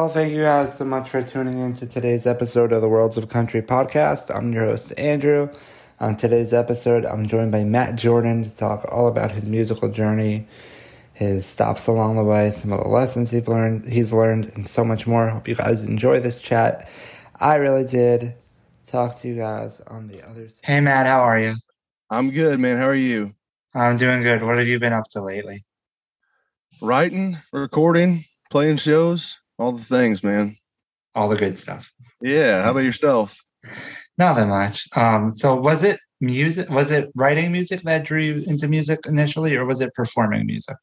Hey, y'all. Thank you guys so much for tuning in to today's episode of the Worlds of Country podcast. I'm your host, Andrew. On today's episode, I'm joined by Matt Jordan to talk all about his musical journey, his stops along the way, some of the lessons he's learned, he's learned, and so much more. Hope you guys enjoy this chat. I really did. Talk to you guys on the other side. Hey, Matt, how are you? I'm good, man. How are you? I'm doing good. What have you been up to lately? Writing, recording, playing shows, all the things, man. All the good stuff. Yeah. How about yourself? Not that much. Um, so was it music? Was it writing music that drew you into music initially, or was it performing music?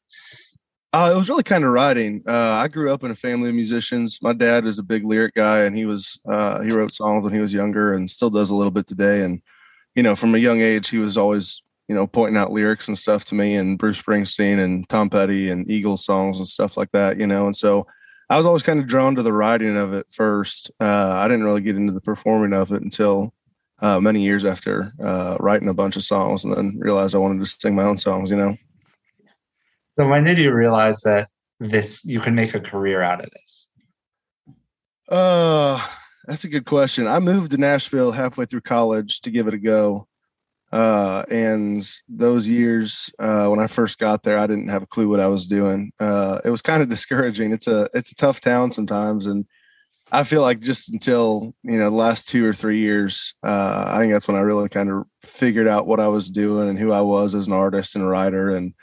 Uh, it was really kind of writing. Uh, I grew up in a family of musicians. My dad is a big lyric guy, and he was uh, he wrote songs when he was younger, and still does a little bit today. And you know, from a young age, he was always you know pointing out lyrics and stuff to me, and Bruce Springsteen and Tom Petty and Eagles songs and stuff like that. You know, and so I was always kind of drawn to the writing of it first. Uh, I didn't really get into the performing of it until uh, many years after uh, writing a bunch of songs, and then realized I wanted to sing my own songs. You know. So when did you realize that this you can make a career out of this? Uh, that's a good question. I moved to Nashville halfway through college to give it a go. Uh, and those years uh, when I first got there, I didn't have a clue what I was doing. Uh, it was kind of discouraging. It's a it's a tough town sometimes, and I feel like just until you know the last two or three years, uh, I think that's when I really kind of figured out what I was doing and who I was as an artist and writer, and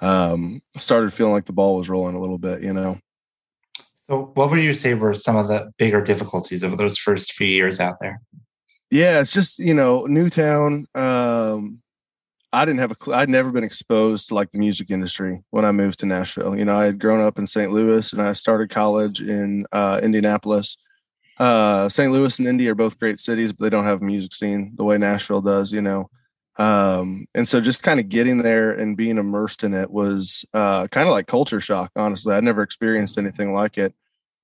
um, started feeling like the ball was rolling a little bit. You know. So, what would you say were some of the bigger difficulties of those first few years out there? Yeah, it's just you know Newtown. Um, I didn't have a. Cl- I'd never been exposed to like the music industry when I moved to Nashville. You know, I had grown up in St. Louis and I started college in uh, Indianapolis. Uh, St. Louis and Indy are both great cities, but they don't have a music scene the way Nashville does. You know, um, and so just kind of getting there and being immersed in it was uh, kind of like culture shock. Honestly, I'd never experienced anything like it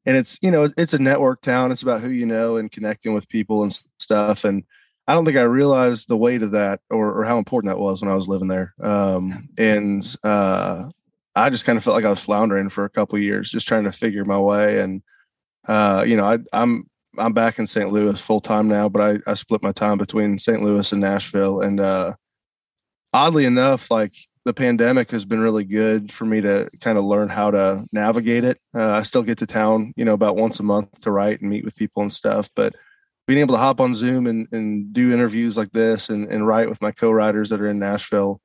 and it's you know it's a network town. It's about who you know and connecting with people and stuff. And i don't think i realized the weight of that or, or how important that was when i was living there. Um, and uh, i just kind of felt like i was floundering for a couple years just trying to figure my way. And uh, you know I, i'm i'm back in st louis full time now but I, I split my time between st louis and nashville. And uh, oddly enough like the pandemic has been really good for me to kind of learn how to navigate it. Uh, I still get to town, you know, about once a month to write and meet with people and stuff, but being able to hop on Zoom and, and do interviews like this and, and write with my co-writers that are in Nashville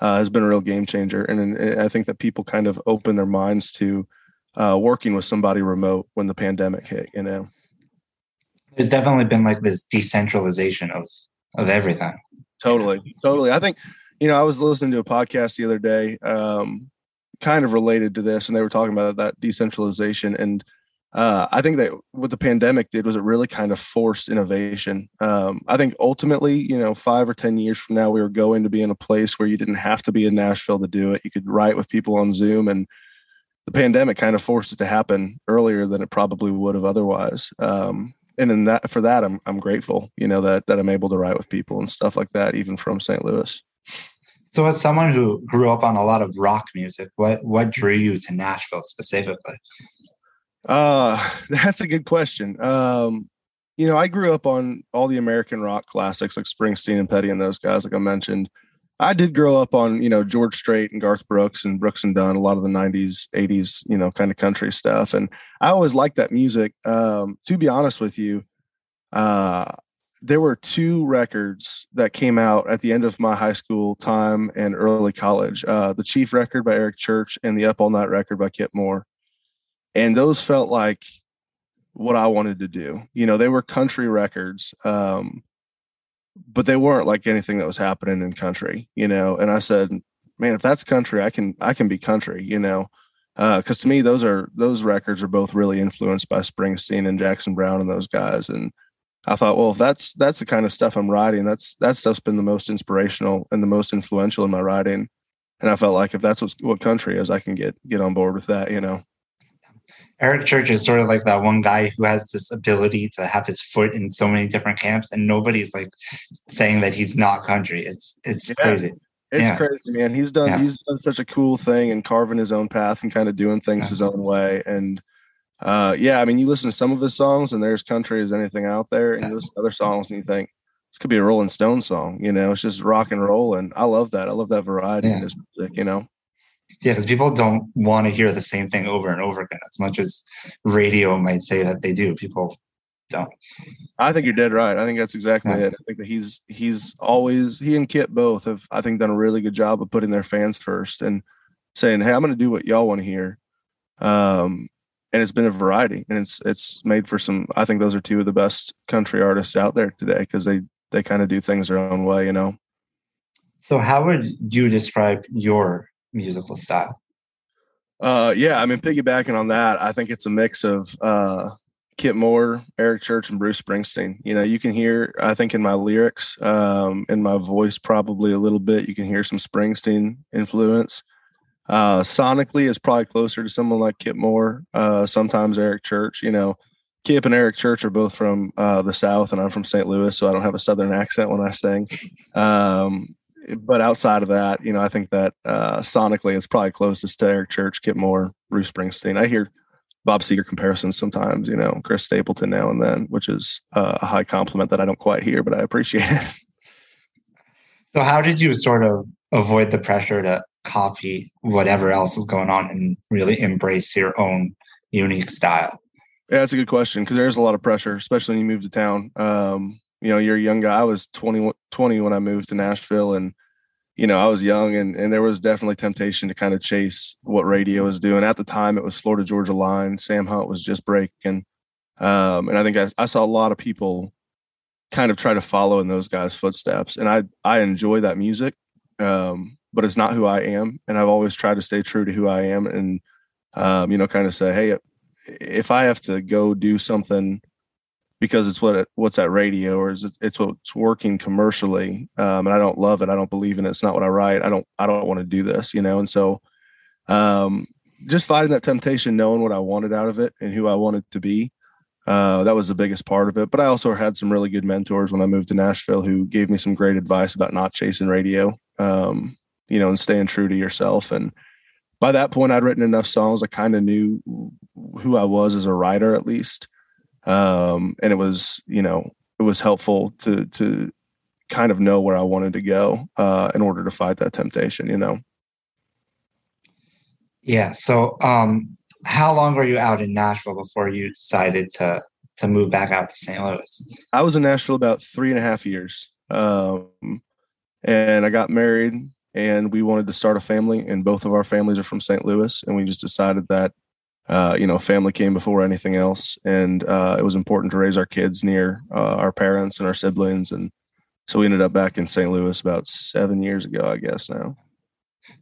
uh, has been a real game changer. And, and, I think that people kind of open their minds to uh, working with somebody remote when the pandemic hit, you know. There's definitely been like this decentralization of of everything. Totally. Totally. I think you know, I was listening to a podcast the other day, um, kind of related to this, and they were talking about that decentralization. And uh, I think that what the pandemic did was it really kind of forced innovation. Um, I think ultimately, you know, five or 10 years from now, we were going to be in a place where you didn't have to be in Nashville to do it. You could write with people on Zoom. And the pandemic kind of forced it to happen earlier than it probably would have otherwise. Um, and in that, for that, I'm, I'm grateful, you know, that, that I'm able to write with people and stuff like that, even from St. Louis. So, as someone who grew up on a lot of rock music, what what drew you to Nashville specifically? Uh, that's a good question. Um, you know, I grew up on all the American rock classics like Springsteen and Petty and those guys, like I mentioned. I did grow up on, you know, George Strait and Garth Brooks and Brooks and Dunn, a lot of the 90s, 80s, you know, kind of country stuff. And I always liked that music. Um, to be honest with you, uh, there were two records that came out at the end of my high school time and early college uh, the chief record by eric church and the up all night record by kip moore. And those felt like what i wanted to do. You know they were country records um, but they weren't like anything that was happening in country you know? And i said man if that's country i can i can be country you know? Because uh, to me those are those records are both really influenced by springsteen and jackson browne and those guys. And I thought, well, if that's that's the kind of stuff I'm writing, that's that stuff's been the most inspirational and the most influential in my writing. And I felt like if that's what, what country is, I can get get on board with that, you know. Eric Church is sort of like that one guy who has this ability to have his foot in so many different camps, and nobody's like saying that he's not country. It's it's yeah. crazy. It's yeah. crazy, man. He's done yeah. he's done such a cool thing and carving his own path and kind of doing things his own way. And uh, yeah, I mean, you listen to some of his songs, and there's country as anything out there, and you listen to other songs, and you think this could be a Rolling Stone song. You know, it's just rock and roll, and I love that. I love that variety yeah. in his music. You know. Yeah, because people don't want to hear the same thing over and over again as much as radio might say that they do. People don't. I think you're dead right. I think that's exactly yeah. it. I think that he's he's always he and Kip both have I think done a really good job of putting their fans first and saying, "Hey, I'm going to do what y'all want to hear." Um, and it's been a variety, and it's it's made for some. I think those are two of the best country artists out there today because they they kind of do things their own way, you know. So, how would you describe your musical style? Uh, yeah, I mean, piggybacking on that, I think it's a mix of uh, Kip Moore, Eric Church, and Bruce Springsteen. You know, you can hear, I think, in my lyrics, um, in my voice, probably a little bit, you can hear some Springsteen influence. Uh, sonically, is probably closer to someone like Kip Moore. Uh, sometimes Eric Church. You know, Kip and Eric Church are both from uh, the South, and I'm from St. Louis, so I don't have a Southern accent when I sing. Um, but outside of that, you know, I think that uh, sonically, it's probably closest to Eric Church, Kip Moore, Bruce Springsteen. I hear Bob Seger comparisons sometimes, you know, Chris Stapleton now and then, which is uh, a high compliment that I don't quite hear, but I appreciate it. So, how did you sort of avoid the pressure to copy whatever else is going on and really embrace your own unique style? Yeah, that's a good question because there's a lot of pressure, especially when you move to town. Um, you know, you're a young guy. I was 20, 20 when I moved to Nashville, and you know, I was young and, and there was definitely temptation to kind of chase what radio was doing. At the time, it was Florida Georgia Line. Sam Hunt was just breaking. Um, and I think I, I, saw a lot of people kind of try to follow in those guys' footsteps. And I, I enjoy that music, um, but it's not who I am. And I've always tried to stay true to who I am and, um, you know, kind of say, hey, if I have to go do something – because it's what what's at radio or is it, it's what's working commercially um, and i don't love it i don't believe in it it's not what i write i don't i don't want to do this you know and so um, just fighting that temptation knowing what i wanted out of it and who i wanted to be uh, that was the biggest part of it but i also had some really good mentors when i moved to nashville who gave me some great advice about not chasing radio um, you know and staying true to yourself and by that point i'd written enough songs i kind of knew who i was as a writer at least um, and it was you know it was helpful to to kind of know where I wanted to go uh, in order to fight that temptation. You know. Yeah. So, um, how long were you out in Nashville before you decided to to move back out to St. Louis? I was in Nashville about three and a half years, um, and I got married, and we wanted to start a family, and both of our families are from St. Louis, and we just decided that uh, you know, family came before anything else, and uh, it was important to raise our kids near uh, our parents and our siblings, and so we ended up back in St. Louis about seven years ago, I guess now.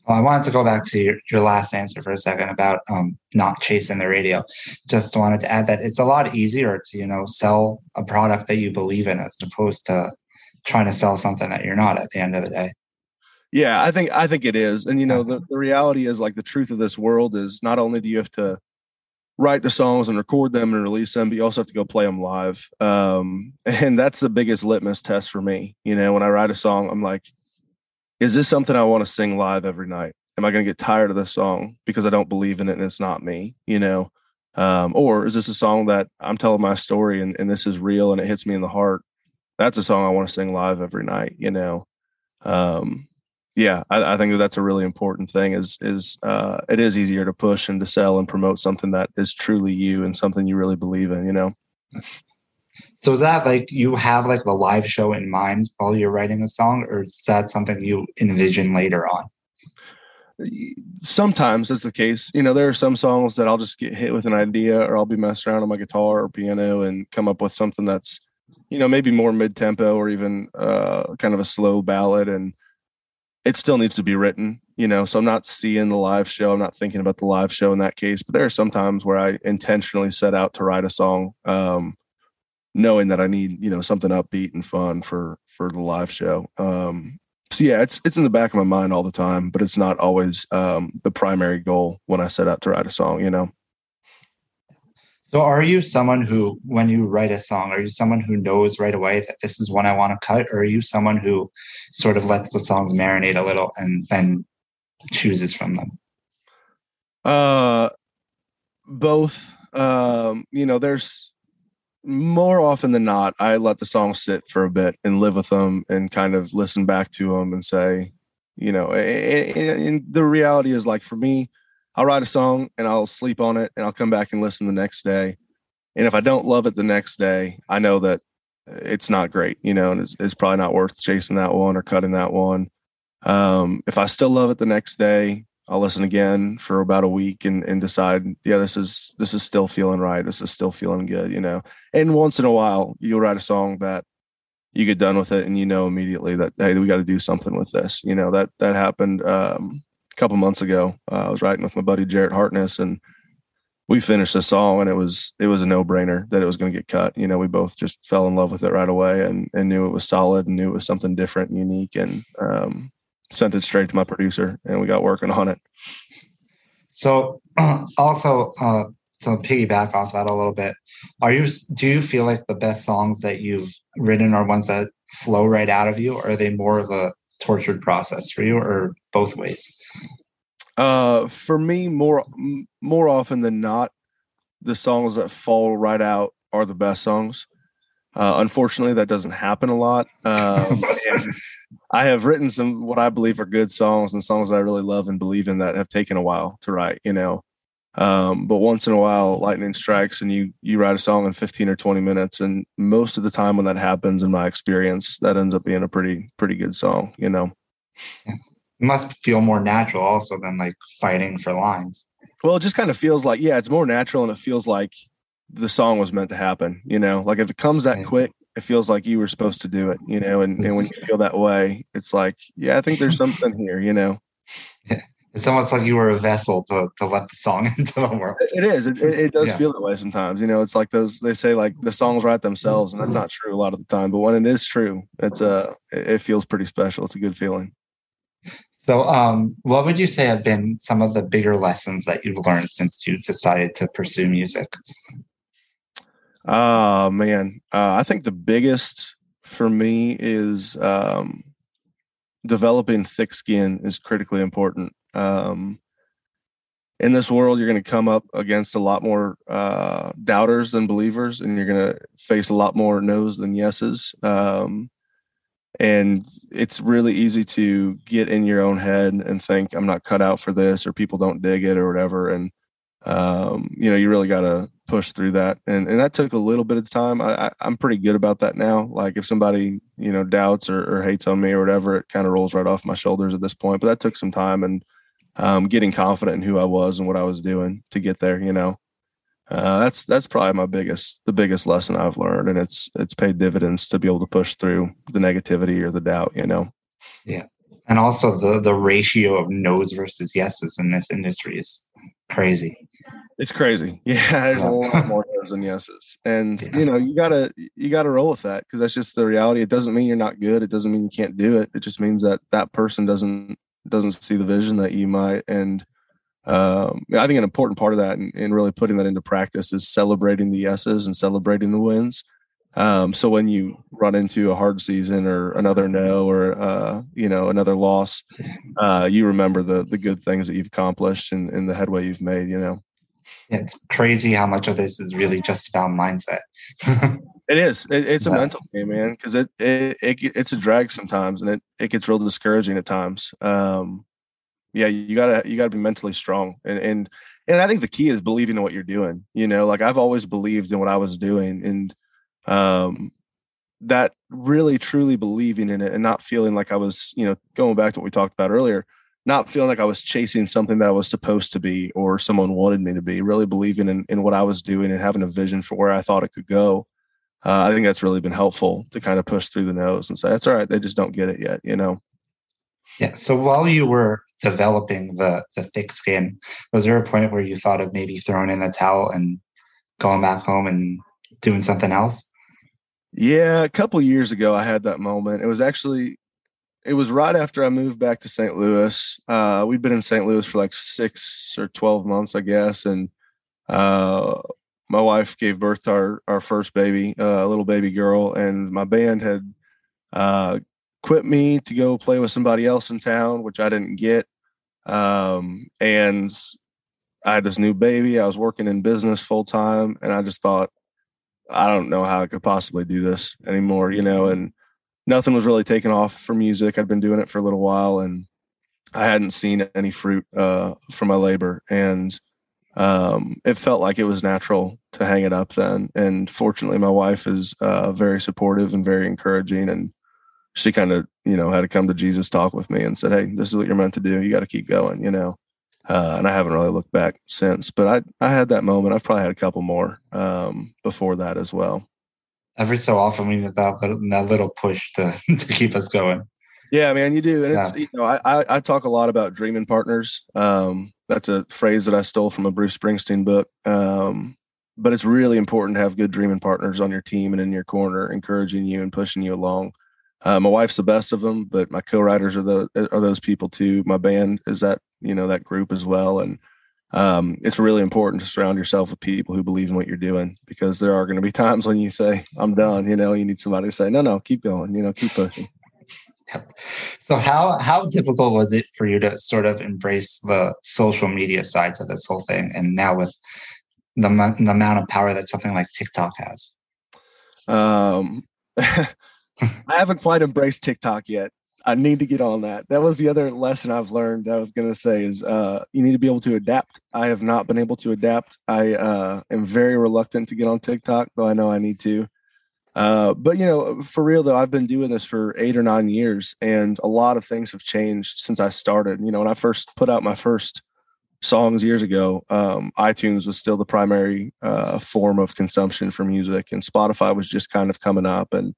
Well, I wanted to go back to your, your last answer for a second about um, not chasing the radio. Just wanted to add that it's a lot easier to you know sell a product that you believe in as opposed to trying to sell something that you're not at the end of the day. Yeah, I think I think it is, and you know the, the reality is like the truth of this world is not only do you have to write the songs and record them and release them, but you also have to go play them live. Um, and that's the biggest litmus test for me. You know, when I write a song, I'm like, is this something I want to sing live every night? Am I going to get tired of this song because I don't believe in it and it's not me? You know, um, or is this a song that I'm telling my story and, and this is real and it hits me in the heart? That's a song I want to sing live every night. You know, um, yeah, I, I, think that that's a really important thing. Is is uh, it is easier to push and to sell and promote something that is truly you and something you really believe in. You know. So is that like you have like the live show in mind while you're writing a song, or is that something you envision later on? Sometimes that's the case. You know, there are some songs that I'll just get hit with an idea, or I'll be messing around on my guitar or piano and come up with something that's, you know, maybe more mid tempo or even uh, kind of a slow ballad and it still needs to be written, you know. So I'm not seeing the live show. I'm not thinking about the live show in that case. But there are some times where I intentionally set out to write a song, um, knowing that I need, you know, something upbeat and fun for for the live show. Um, so yeah, it's it's in the back of my mind all the time, but it's not always um, the primary goal when I set out to write a song, you know. So, are you someone who, when you write a song, are you someone who knows right away that this is one I want to cut, or are you someone who sort of lets the songs marinate a little and then chooses from them? Uh, both. Um, you know, there's more often than not, I let the songs sit for a bit and live with them and kind of listen back to them and say, you know, and, and the reality is like for me, I'll write a song and I'll sleep on it and I'll come back and listen the next day. And if I don't love it the next day, I know that it's not great, you know, and it's, it's probably not worth chasing that one or cutting that one. Um, if I still love it the next day, I'll listen again for about a week and, and decide, yeah, this is this is still feeling right. This is still feeling good, you know. And once in a while, you'll write a song that you get done with it and you know immediately that hey, we got to do something with this. You know that that happened um, a couple months ago. Uh, I was writing with my buddy Jarrett Hartness, and we finished the song, and it was it was a no brainer that it was going to get cut. You know, we both just fell in love with it right away, and and knew it was solid, and knew it was something different and unique, and um, sent it straight to my producer, and we got working on it. So, also uh, to piggyback off that a little bit, are you do you feel like the best songs that you've written are ones that flow right out of you, or are they more of a tortured process for you, or both ways? Uh, for me, more more often than not, the songs that fall right out are the best songs. Uh, unfortunately, that doesn't happen a lot. Um, I have written some what I believe are good songs and songs that I really love and believe in that have taken a while to write. You know, um, but once in a while, lightning strikes and you you write a song in 15 or 20 minutes, and most of the time when that happens, in my experience, that ends up being a pretty pretty good song. You know, must feel more natural also than like fighting for lines. Well, it just kind of feels like yeah, it's more natural, and it feels like the song was meant to happen. You know, like if it comes that quick, it feels like you were supposed to do it. You know, and, and when you feel that way, it's like, yeah, I think there's something here. You know, it's almost like you were a vessel to to let the song into the world. It is. It, it does yeah. feel that way sometimes. You know, it's like those they say like the songs write themselves, and that's not true a lot of the time. But when it is true, it's uh it feels pretty special. It's a good feeling. So, um, what would you say have been some of the bigger lessons that you've learned since you decided to pursue music? Oh man, uh, I think the biggest for me is um, developing thick skin is critically important. Um, in this world, you're going to come up against a lot more uh, doubters than believers, and you're going to face a lot more no's than yeses. Um, and it's really easy to get in your own head and think, "I'm not cut out for this," or people don't dig it, or whatever. And um, you know, you really got to push through that. And and that took a little bit of time. I, I am pretty good about that now. Like if somebody you know doubts or, or hates on me or whatever, it kind of rolls right off my shoulders at this point. But that took some time and um, getting confident in who I was and what I was doing to get there. You know, uh, that's that's probably my biggest the biggest lesson I've learned, and it's it's paid dividends to be able to push through the negativity or the doubt. You know. Yeah, and also the the ratio of no's versus yeses in this industry is crazy. It's crazy. Yeah, there's yeah. a lot more no's than yeses, and yeah. you know you gotta you gotta roll with that because that's just the reality. It doesn't mean you're not good. It doesn't mean you can't do it. It just means that that person doesn't doesn't see the vision that you might. And um, I think an important part of that and, and, really putting that into practice is celebrating the yeses and celebrating the wins. Um, so when you run into a hard season or another no or uh, you know another loss, uh, you remember the the good things that you've accomplished and, and the headway you've made. You know. It's crazy how much of this is really just about mindset. it is. It, it's yeah. a mental game, man, because it, it, it it's a drag sometimes, and it it gets real discouraging at times. Um, yeah, you gotta you gotta be mentally strong, and and and I think the key is believing in what you're doing. You know, like I've always believed in what I was doing, and um, that really truly believing in it, and not feeling like I was, you know, going back to what we talked about earlier not feeling like I was chasing something that I was supposed to be or someone wanted me to be, really believing in, in what I was doing and having a vision for where I thought it could go. Uh, I think that's really been helpful to kind of push through the no's and say, that's all right. They just don't get it yet, you know? Yeah. So while you were developing the, the thick skin, was there a point where you thought of maybe throwing in the towel and going back home and doing something else? Yeah, a couple years ago, I had that moment. It was actually it was right after I moved back to St. Louis. Uh, we'd been in St. Louis for like six or 12 months, I guess. And uh, my wife gave birth to our, our first baby, uh, a little baby girl. And my band had uh, quit me to go play with somebody else in town, which I didn't get. Um, and I had this new baby. I was working in business full time, and I just thought, I don't know how I could possibly do this anymore, you know. And nothing was really taking off for music. I'd been doing it for a little while, and I hadn't seen any fruit uh, from my labor, and um, it felt like it was natural to hang it up then. And fortunately, my wife is uh, very supportive and very encouraging, and she kind of you know had to come to Jesus talk with me and said, "Hey, this is what you're meant to do. You got to keep going," you know. Uh, and I haven't really looked back since. But I I had that moment. I've probably had a couple more um, before that as well. Every so often, we need that little, that little push to to keep us going. Yeah, man, you do, and yeah. it's you know I, I, I talk a lot about dreaming partners. Um, that's a phrase that I stole from a Bruce Springsteen book. Um, but it's really important to have good dreaming partners on your team and in your corner, encouraging you and pushing you along. Uh, my wife's the best of them, but my co-writers are the are those people too. My band is that you know that group as well, and um, it's really important to surround yourself with people who believe in what you're doing because there are going to be times when you say I'm done. You know, you need somebody to say no, no, keep going. You know, keep pushing. So how how difficult was it for you to sort of embrace the social media sides of this whole thing, and now with the, the amount of power that something like TikTok has? Um, I haven't quite embraced TikTok yet. I need to get on that. That was the other lesson I've learned. That I was going to say is uh, you need to be able to adapt. I have not been able to adapt. I uh, am very reluctant to get on TikTok, though I know I need to. Uh, but you know, for real though, I've been doing this for eight or nine years, and a lot of things have changed since I started. You know, when I first put out my first songs years ago, um, iTunes was still the primary uh, form of consumption for music, and Spotify was just kind of coming up. And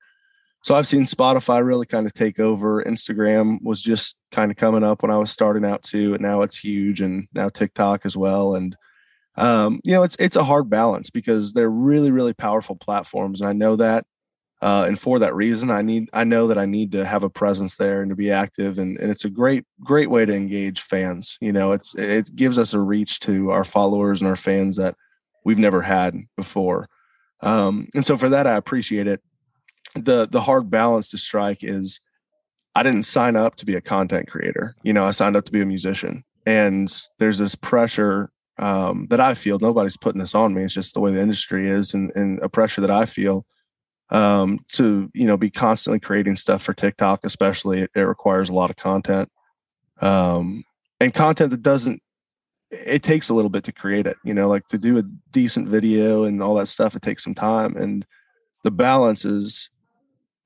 so I've seen Spotify really kind of take over. Instagram was just kind of coming up when I was starting out too, and now it's huge, and now TikTok as well. And um, you know, it's it's a hard balance because they're really really powerful platforms, and I know that. Uh, and for that reason, I need I know that I need to have a presence there and to be active, and, and it's a great great way to engage fans. You know, it's it gives us a reach to our followers and our fans that we've never had before. Um, and so for that, I appreciate it. The The hard balance to strike is I didn't sign up to be a content creator. You know, I signed up to be a musician, and there's this pressure um, that I feel. Nobody's putting this on me. It's just the way the industry is, and, and a pressure that I feel um, to you know be constantly creating stuff for TikTok. Especially, it, it requires a lot of content, um, and content that doesn't. It takes a little bit to create it. You know, like to do a decent video and all that stuff. It takes some time, and the balance is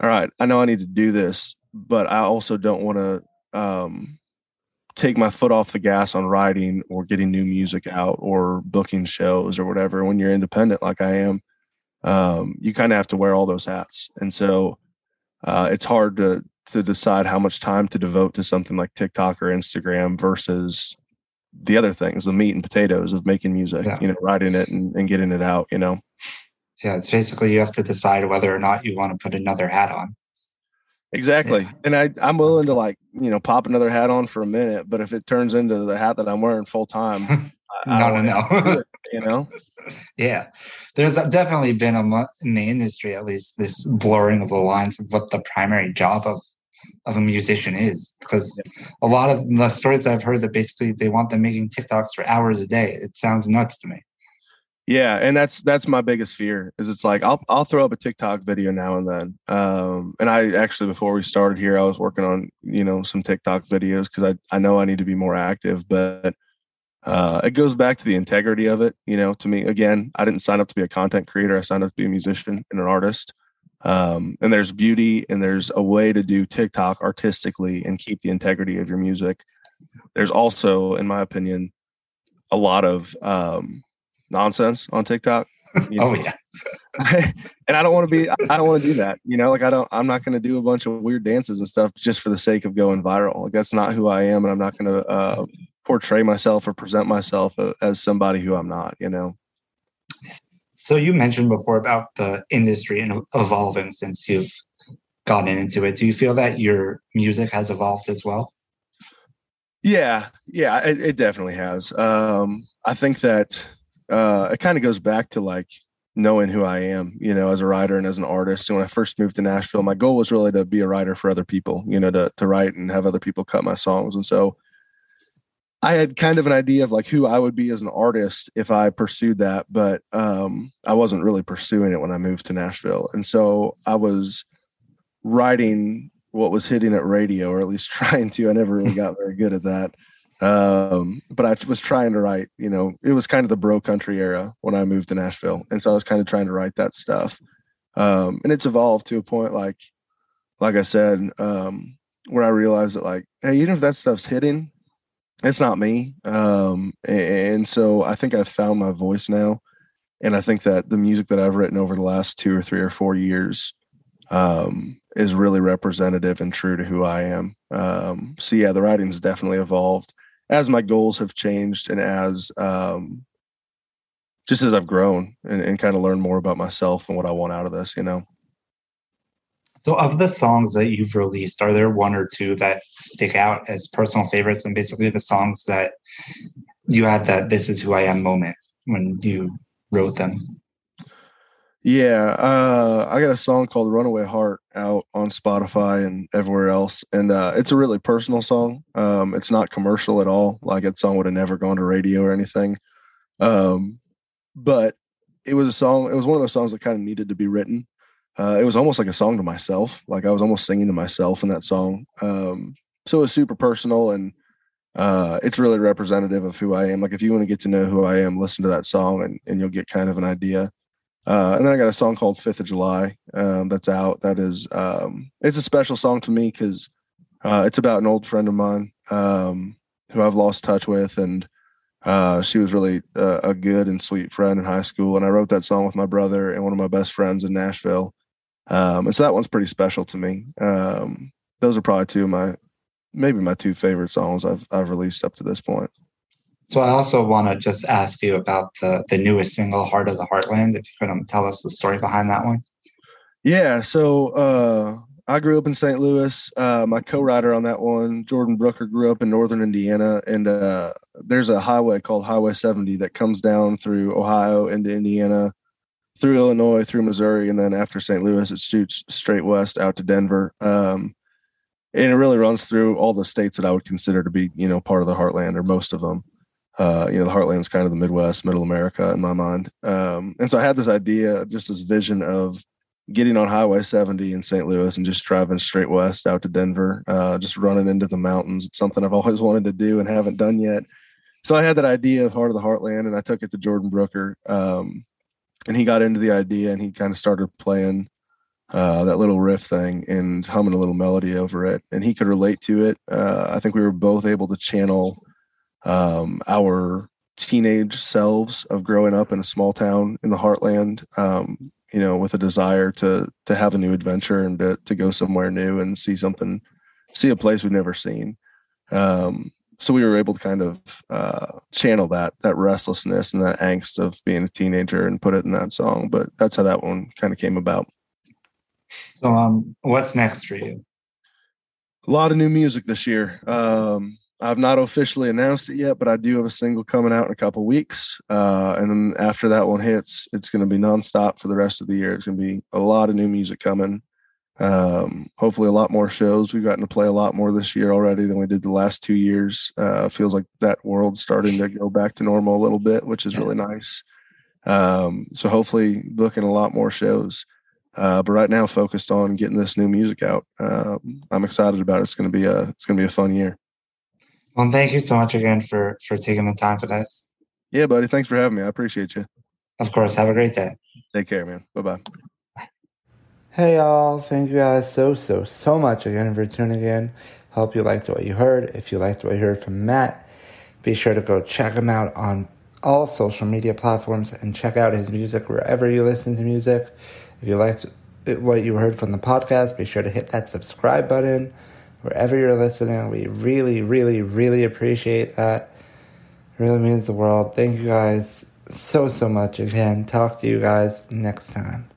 all right. I know I need to do this, but I also don't want to um, take my foot off the gas on writing or getting new music out or booking shows or whatever when you're independent like i am um, you kind of have to wear all those hats and so uh, it's hard to to decide how much time to devote to something like tiktok or instagram versus the other things the meat and potatoes of making music yeah. you know writing it and, and getting it out you know yeah it's basically you have to decide whether or not you want to put another hat on Exactly. Yeah. And I, I'm willing to like, you know, pop another hat on for a minute, but if it turns into the hat that I'm wearing full time, no, no, no. you know? Yeah. There's definitely been a, in the industry, at least this blurring of the lines of what the primary job of, of a musician is. Because a lot of the stories I've heard that basically they want them making TikToks for hours a day. It sounds nuts to me. Yeah, and that's that's my biggest fear is it's like I'll I'll throw up a TikTok video now and then. Um, and I actually before we started here, I was working on you know some TikTok videos because I I know I need to be more active, but uh, it goes back to the integrity of it. You know, to me again, I didn't sign up to be a content creator. I signed up to be a musician and an artist. Um, and there's beauty and there's a way to do TikTok artistically and keep the integrity of your music. There's also, in my opinion, a lot of um, nonsense on TikTok. You oh, know? Oh yeah. and I don't want to be I don't want to do that. You know, like I don't I'm not going to do a bunch of weird dances and stuff just for the sake of going viral. Like that's not who I am and I'm not going to uh, portray myself or present myself as somebody who I'm not, you know. So you mentioned before about the industry and evolving since you've gotten into it. Do you feel that your music has evolved as well? Yeah, yeah, it, it definitely has. Um, I think that uh, it kind of goes back to like knowing who I am, you know, as a writer and as an artist. And when I first moved to Nashville, my goal was really to be a writer for other people, you know, to to write and have other people cut my songs. And so I had kind of an idea of like who I would be as an artist if I pursued that, but um, I wasn't really pursuing it when I moved to Nashville. And so I was writing what was hitting at radio, or at least trying to. I never really got very good at that. Um, but I was trying to write, you know, it was kind of the bro country era when I moved to Nashville. And so I was kind of trying to write that stuff. Um, and it's evolved to a point like, like I said, um, where I realized that like, hey, even if that stuff's hitting, it's not me. Um, and so I think I've found my voice now. And I think that the music that I've written over the last two or three or four years um, is really representative and true to who I am. Um, so yeah, the writing's definitely evolved as my goals have changed and as um, just as I've grown and, and kind of learned more about myself and what I want out of this, you know. So, of the songs that you've released, are there one or two that stick out as personal favorites and basically the songs that you had that this is who I am moment when you wrote them? Yeah, uh, I got a song called "Runaway Heart" out on Spotify and everywhere else, and uh, it's a really personal song. Um, it's not commercial at all. Like that song would have never gone to radio or anything. Um, but it was a song. It was one of those songs that kind of needed to be written. Uh, it was almost like a song to myself. Like I was almost singing to myself in that song. Um, so it was super personal and uh, it's really representative of who I am. Like if you want to get to know who I am, listen to that song and, and you'll get kind of an idea. Uh, and then I got a song called Fifth of July um, that's out. That is, um, it's a special song to me because uh, it's about an old friend of mine um, who I've lost touch with, and uh, she was really uh, a good and sweet friend in high school. And I wrote that song with my brother and one of my best friends in Nashville. Um, and so that one's pretty special to me. Um, those are probably two of my, maybe my two favorite songs I've I've released up to this point. So I also want to just ask you about the the newest single, "Heart of the Heartland." If you could um, tell us the story behind that one. Yeah, so uh, I grew up in St. Louis. Uh, my co-writer on that one, Jordan Brooker, grew up in northern Indiana, and uh, there's a highway called Highway 70 that comes down through Ohio into Indiana, through Illinois, through Missouri, and then after St. Louis, it shoots straight west out to Denver. Um, and it really runs through all the states that I would consider to be, you know, part of the heartland or most of them uh, you know, the heartland's kind of the Midwest, Middle America in my mind. Um, and so I had this idea, just this vision of getting on Highway 70 in St. Louis and just driving straight west out to Denver, uh, just running into the mountains. It's something I've always wanted to do and haven't done yet. So I had that idea of Heart of the Heartland, and I took it to Jordan Brooker, um, and he got into the idea and he kind of started playing uh, that little riff thing and humming a little melody over it, and he could relate to it. Uh, I think we were both able to channel um, our teenage selves of growing up in a small town in the heartland um, you know with a desire to to have a new adventure and to, to go somewhere new and see something see a place we've never seen. Um, so we were able to kind of uh, channel that that restlessness and that angst of being a teenager and put it in that song but that's how that one kind of came about. So um what's next for you? A lot of new music this year. Um I've not officially announced it yet, but I do have a single coming out in a couple weeks. Uh, and then after that one hits, it's going to be nonstop for the rest of the year. It's going to be a lot of new music coming. Um, hopefully, a lot more shows. We've gotten to play a lot more this year already than we did the last two years. Uh, feels like that world's starting to go back to normal a little bit, which is really nice. Um, so hopefully, booking a lot more shows. Uh, but right now, focused on getting this new music out. Um, I'm excited about it. It's going to be a it's going to be a fun year. Well, thank you so much again for for taking the time for this. Yeah, buddy. Thanks for having me. I appreciate you. Of course. Have a great day. Take care, man. Bye bye. Hey, y'all. Thank you guys so, so, so much again for tuning in. Hope you liked what you heard. If you liked what you heard from Matt, be sure to go check him out on all social media platforms and check out his music wherever you listen to music. If you liked what you heard from the podcast, be sure to hit that subscribe button wherever you're listening. We really, really, really appreciate that. It really means the world. Thank you guys so, so much again. Talk to you guys next time.